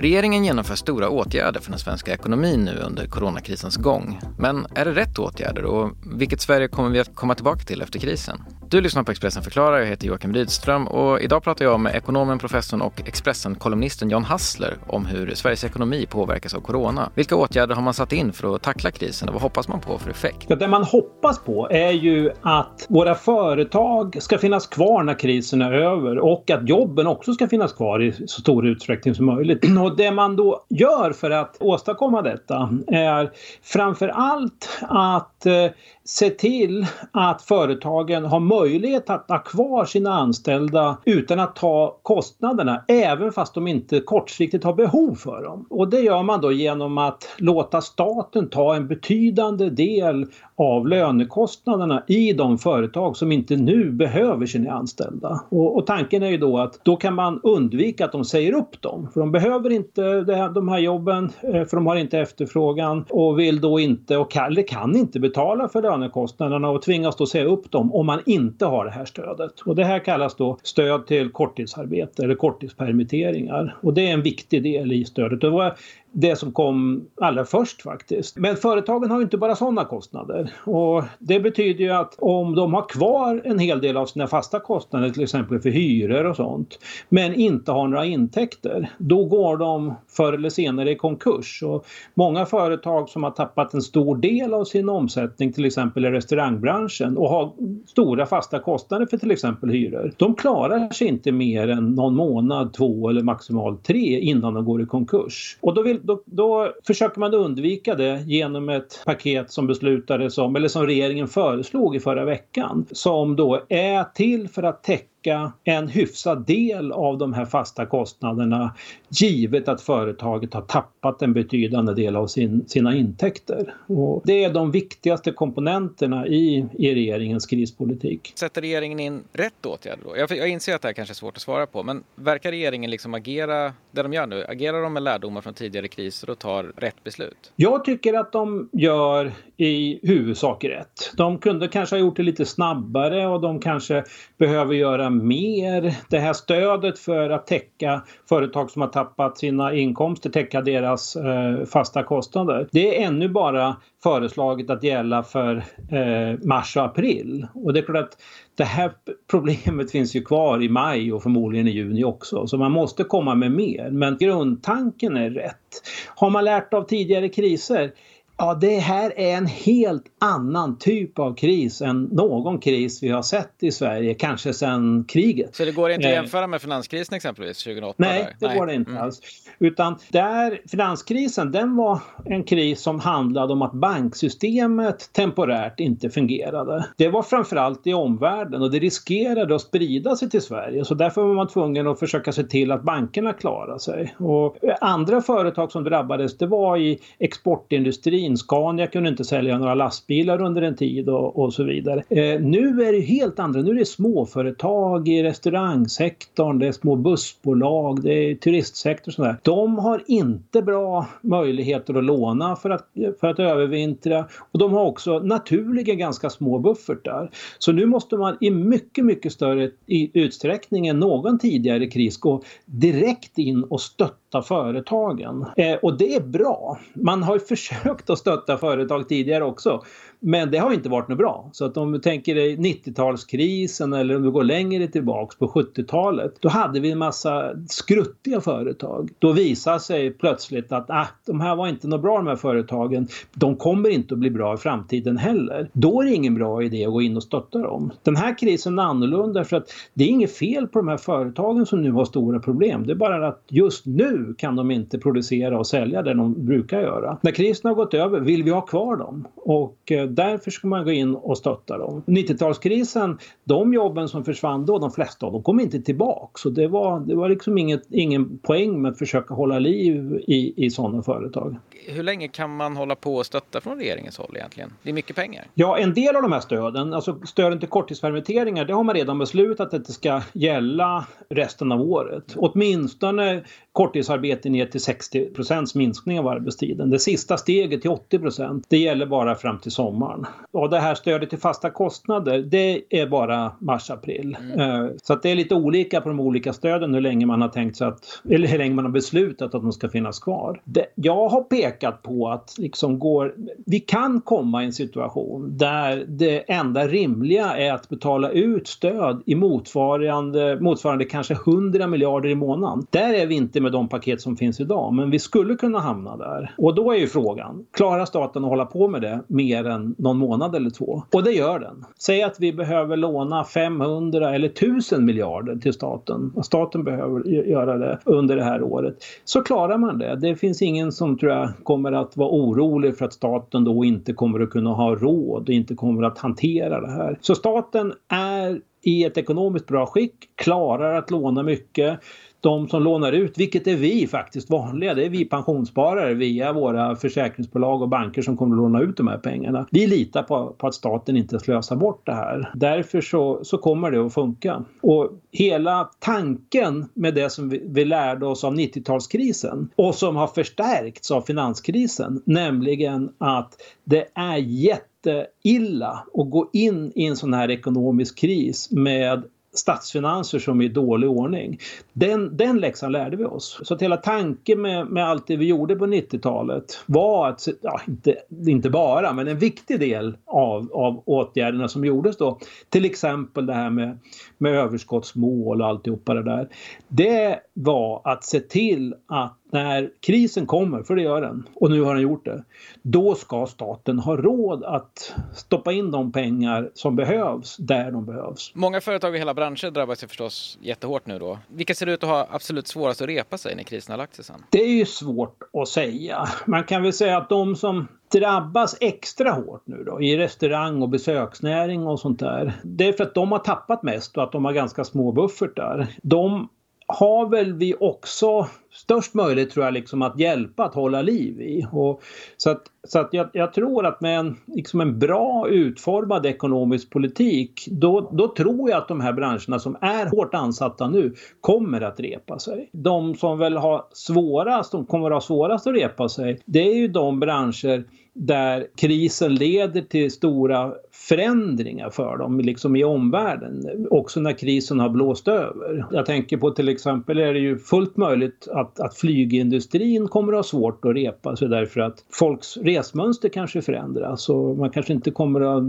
Regeringen genomför stora åtgärder för den svenska ekonomin nu under coronakrisens gång. Men är det rätt åtgärder och vilket Sverige kommer vi att komma tillbaka till efter krisen? Du lyssnar på Expressen förklarar, jag heter Joakim Rydström och idag pratar jag med ekonomen, professorn och Expressen-kolumnisten John Hassler om hur Sveriges ekonomi påverkas av corona. Vilka åtgärder har man satt in för att tackla krisen och vad hoppas man på för effekt? Ja, det man hoppas på är ju att våra företag ska finnas kvar när krisen är över och att jobben också ska finnas kvar i så stor utsträckning som möjligt. Och det man då gör för att åstadkomma detta är framför allt att eh, se till att företagen har möjlighet att ha kvar sina anställda utan att ta kostnaderna även fast de inte kortsiktigt har behov för dem. Och det gör man då genom att låta staten ta en betydande del av lönekostnaderna i de företag som inte nu behöver sina anställda. Och, och, tanken är ju då att då kan man undvika att de säger upp dem. För de behöver inte inte de här jobben eh, för de har inte efterfrågan och vill då inte och kan, eller kan inte betala för lönekostnaderna och tvingas då säga upp dem om man inte har det här stödet. Och det här kallas då stöd till korttidsarbete eller korttidspermitteringar. Och det är en viktig del i stödet. Det var det som kom allra först faktiskt. Men företagen har ju inte bara sådana kostnader och det betyder ju att om de har kvar en hel del av sina fasta kostnader till exempel för hyror och sånt men inte har några intäkter då går de förr eller senare i konkurs. Och många företag som har tappat en stor del av sin omsättning till exempel i restaurangbranschen och har stora fasta kostnader för till exempel hyror. De klarar sig inte mer än någon månad, två eller maximalt tre innan de går i konkurs. Och då vill då, då försöker man undvika det genom ett paket som beslutades om, eller som regeringen föreslog i förra veckan, som då är till för att täcka täcka en hyfsad del av de här fasta kostnaderna givet att företaget har tappat en betydande del av sin, sina intäkter. Och det är de viktigaste komponenterna i, i regeringens krispolitik. Sätter regeringen in rätt åtgärder då? Jag, jag inser att det här kanske är svårt att svara på men verkar regeringen liksom agera det de gör nu? Agerar de med lärdomar från tidigare kriser och tar rätt beslut? Jag tycker att de gör i huvudsak rätt. De kunde kanske ha gjort det lite snabbare och de kanske behöver göra mer. Det här stödet för att täcka företag som har tappat sina inkomster, täcka deras eh, fasta kostnader. Det är ännu bara föreslaget att gälla för eh, mars och april. Och det är klart att det här problemet finns ju kvar i maj och förmodligen i juni också. Så man måste komma med mer. Men grundtanken är rätt. Har man lärt av tidigare kriser? Ja, det här är en helt annan typ av kris än någon kris vi har sett i Sverige, kanske sedan kriget. Så det går inte att eh. jämföra med finanskrisen exempelvis 2008? Nej, det Nej. går det inte mm. alls. Utan där, finanskrisen, den var en kris som handlade om att banksystemet temporärt inte fungerade. Det var framförallt i omvärlden och det riskerade att sprida sig till Sverige. Så därför var man tvungen att försöka se till att bankerna klarade sig. Och andra företag som drabbades, det var i exportindustrin. Scania kunde inte sälja några lastbilar under en tid och, och så vidare. Eh, nu är det helt andra. Nu är det småföretag i restaurangsektorn, det är små bussbolag, det är turistsektor och sådär. De har inte bra möjligheter att låna för att, för att övervintra och de har också naturligen ganska små buffertar. Så nu måste man i mycket, mycket större utsträckning än någon tidigare kris gå direkt in och stötta företagen. Eh, och det är bra. Man har ju försökt att stötta företag tidigare också. Men det har inte varit något bra. Så att om du tänker dig 90-talskrisen eller om du går längre tillbaks på 70-talet. Då hade vi en massa skruttiga företag. Då visade sig plötsligt att ah, de här var inte något bra de här företagen. De kommer inte att bli bra i framtiden heller. Då är det ingen bra idé att gå in och stötta dem. Den här krisen är annorlunda för att det är inget fel på de här företagen som nu har stora problem. Det är bara att just nu kan de inte producera och sälja det de brukar göra. När krisen har gått över vill vi ha kvar dem. Och eh, därför ska man gå in och stötta dem. 90-talskrisen, de jobben som försvann då, de flesta av dem, kom inte tillbaka. Så det var, det var liksom inget, ingen poäng med att försöka hålla liv i, i sådana företag. Hur länge kan man hålla på och stötta från regeringens håll egentligen? Det är mycket pengar. Ja, en del av de här stöden, alltså stöden till korttidspermitteringar, det har man redan beslutat att det ska gälla resten av året. Åtminstone korttidsarbete ner till 60% minskning av arbetstiden. Det sista steget till 80% det gäller bara fram till sommaren sommaren. Och det här stödet till fasta kostnader, det är bara mars-april. Mm. Så att det är lite olika på de olika stöden hur länge man har tänkt sig att, eller hur länge man har beslutat att de ska finnas kvar. Det, jag har pekat på att liksom går, vi kan komma i en situation där det enda rimliga är att betala ut stöd i motsvarande, motsvarande kanske 100 miljarder i månaden. Där är vi inte med de paket som finns idag, men vi skulle kunna hamna där. Och då är ju frågan, klarar staten att hålla på med det mer än någon månad eller två? Och det gör den. Säg att vi behöver låna 500 eller 1000 miljarder till staten. Staten behöver göra det under det här året. Så klarar man det. Det finns ingen som tror jag kommer att vara orolig för att staten då inte kommer att kunna ha råd och inte kommer att hantera det här. Så staten är i ett ekonomiskt bra skick, klarar att låna mycket de som lånar ut, vilket är vi faktiskt vanliga, det är vi pensionssparare via våra försäkringsbolag och banker som kommer att låna ut de här pengarna. Vi litar på, på att staten inte slösar bort det här. Därför så, så kommer det att funka. Och hela tanken med det som vi, vi lärde oss av 90-talskrisen och som har förstärkts av finanskrisen, nämligen att det är jätteilla att gå in i en sån här ekonomisk kris med statsfinanser som är i dålig ordning. Den, den läxan lärde vi oss. Så att hela tanken med, med allt det vi gjorde på 90-talet var att, ja, inte, inte bara, men en viktig del av, av åtgärderna som gjordes då, till exempel det här med, med överskottsmål och alltihopa det där. Det var att se till att när krisen kommer, för det gör den, och nu har den gjort det, då ska staten ha råd att stoppa in de pengar som behövs där de behövs. Många företag i hela branscher drabbas ju förstås jättehårt nu då. Vilka ser ut att ha absolut svårast att repa sig när krisen har lagt sig sen? Det är ju svårt att säga. Man kan väl säga att de som drabbas extra hårt nu då i restaurang och besöksnäring och sånt där. Det är för att de har tappat mest och att de har ganska små buffertar. De har väl vi också störst möjlighet tror jag liksom att hjälpa att hålla liv i. Och, så att, så att jag, jag tror att med en, liksom en bra utformad ekonomisk politik då, då tror jag att de här branscherna som är hårt ansatta nu kommer att repa sig. De som väl har svårast, de kommer att ha svårast att repa sig, det är ju de branscher där krisen leder till stora förändringar för dem liksom i omvärlden. Också när krisen har blåst över. Jag tänker på till exempel är det ju fullt möjligt att, att flygindustrin kommer att ha svårt att repa sig därför att folks resmönster kanske förändras och man kanske inte kommer att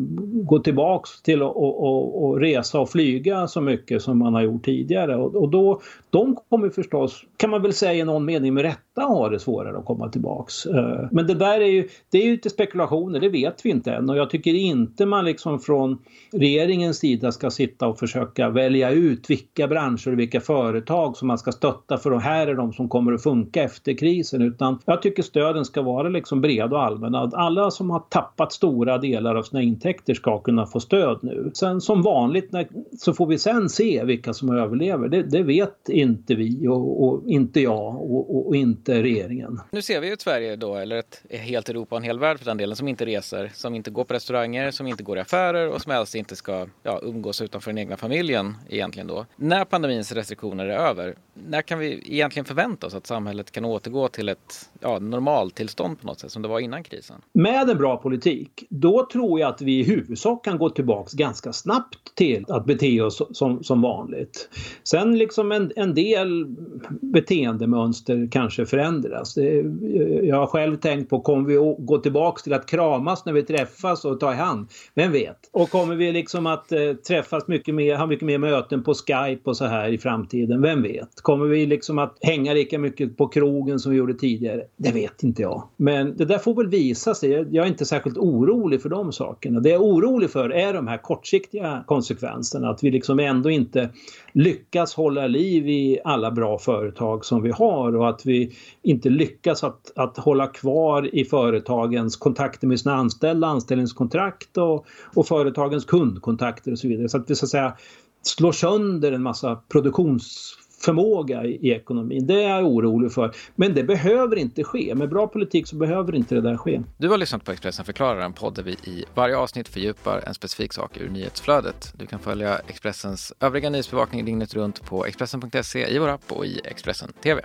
gå tillbaks till att och, och, och resa och flyga så mycket som man har gjort tidigare. Och, och då, de kommer förstås, kan man väl säga i någon mening med rätta, ha det svårare att komma tillbaks. Eh, men det där är ju, det är ju lite spekulationer, det vet vi inte än och jag tycker inte man liksom från regeringens sida ska sitta och försöka välja ut vilka branscher och vilka företag som man ska stötta för att här är de som kommer att funka efter krisen utan jag tycker stöden ska vara liksom breda och allmänna. Alla som har tappat stora delar av sina intäkter ska kunna få stöd nu. Sen som vanligt när, så får vi sen se vilka som överlever. Det, det vet inte vi och, och inte jag och, och, inte regeringen. Nu ser vi ju ett Sverige då, eller ett helt Europa och en hel värld för den delen, som inte reser, som inte går på restauranger, som inte går i affärer och som helst inte ska ja, umgås utanför den egna familjen egentligen då. När pandemins restriktioner är över, när kan vi egentligen förvänta oss att samhället kan återgå till ett ja, normaltillstånd på något sätt som det var innan krisen? Med en bra politik, då tror jag att vi i huvudsak kan gå tillbaks ganska snabbt till att bete oss som, som vanligt. Sen liksom en, en del beteendemönster kanske förändras. Det, jag har själv tänkt på, kommer vi gå gå tillbaks till att kramas när vi träffas och ta i hand? Vem vet? Och kommer vi liksom att eh, träffas mycket mer, ha mycket mer möten på Skype och så här i framtiden? Vem vet? Kommer vi liksom att hänga lika mycket på krogen som vi gjorde tidigare? Det vet inte jag. Men det där får väl visa sig. Jag är inte särskilt orolig för de sakerna. Det jag är orolig för är de här kortsiktiga konsekvenserna. Att vi liksom ändå inte lyckas hålla liv i alla bra företag som vi har och att vi inte lyckas att, att hålla kvar i företagens kontakter med sina anställda, anställningskontrakt och, och företagens kundkontakter och så vidare. Så att vi så att säga slår sönder en massa produktions förmåga i, i ekonomin. Det är jag orolig för. Men det behöver inte ske. Med bra politik så behöver inte det där ske. Du har lyssnat på Expressen förklarar, en podd där vi i varje avsnitt fördjupar en specifik sak ur nyhetsflödet. Du kan följa Expressens övriga nyhetsbevakning dygnet runt på Expressen.se, i vår app och i Expressen TV.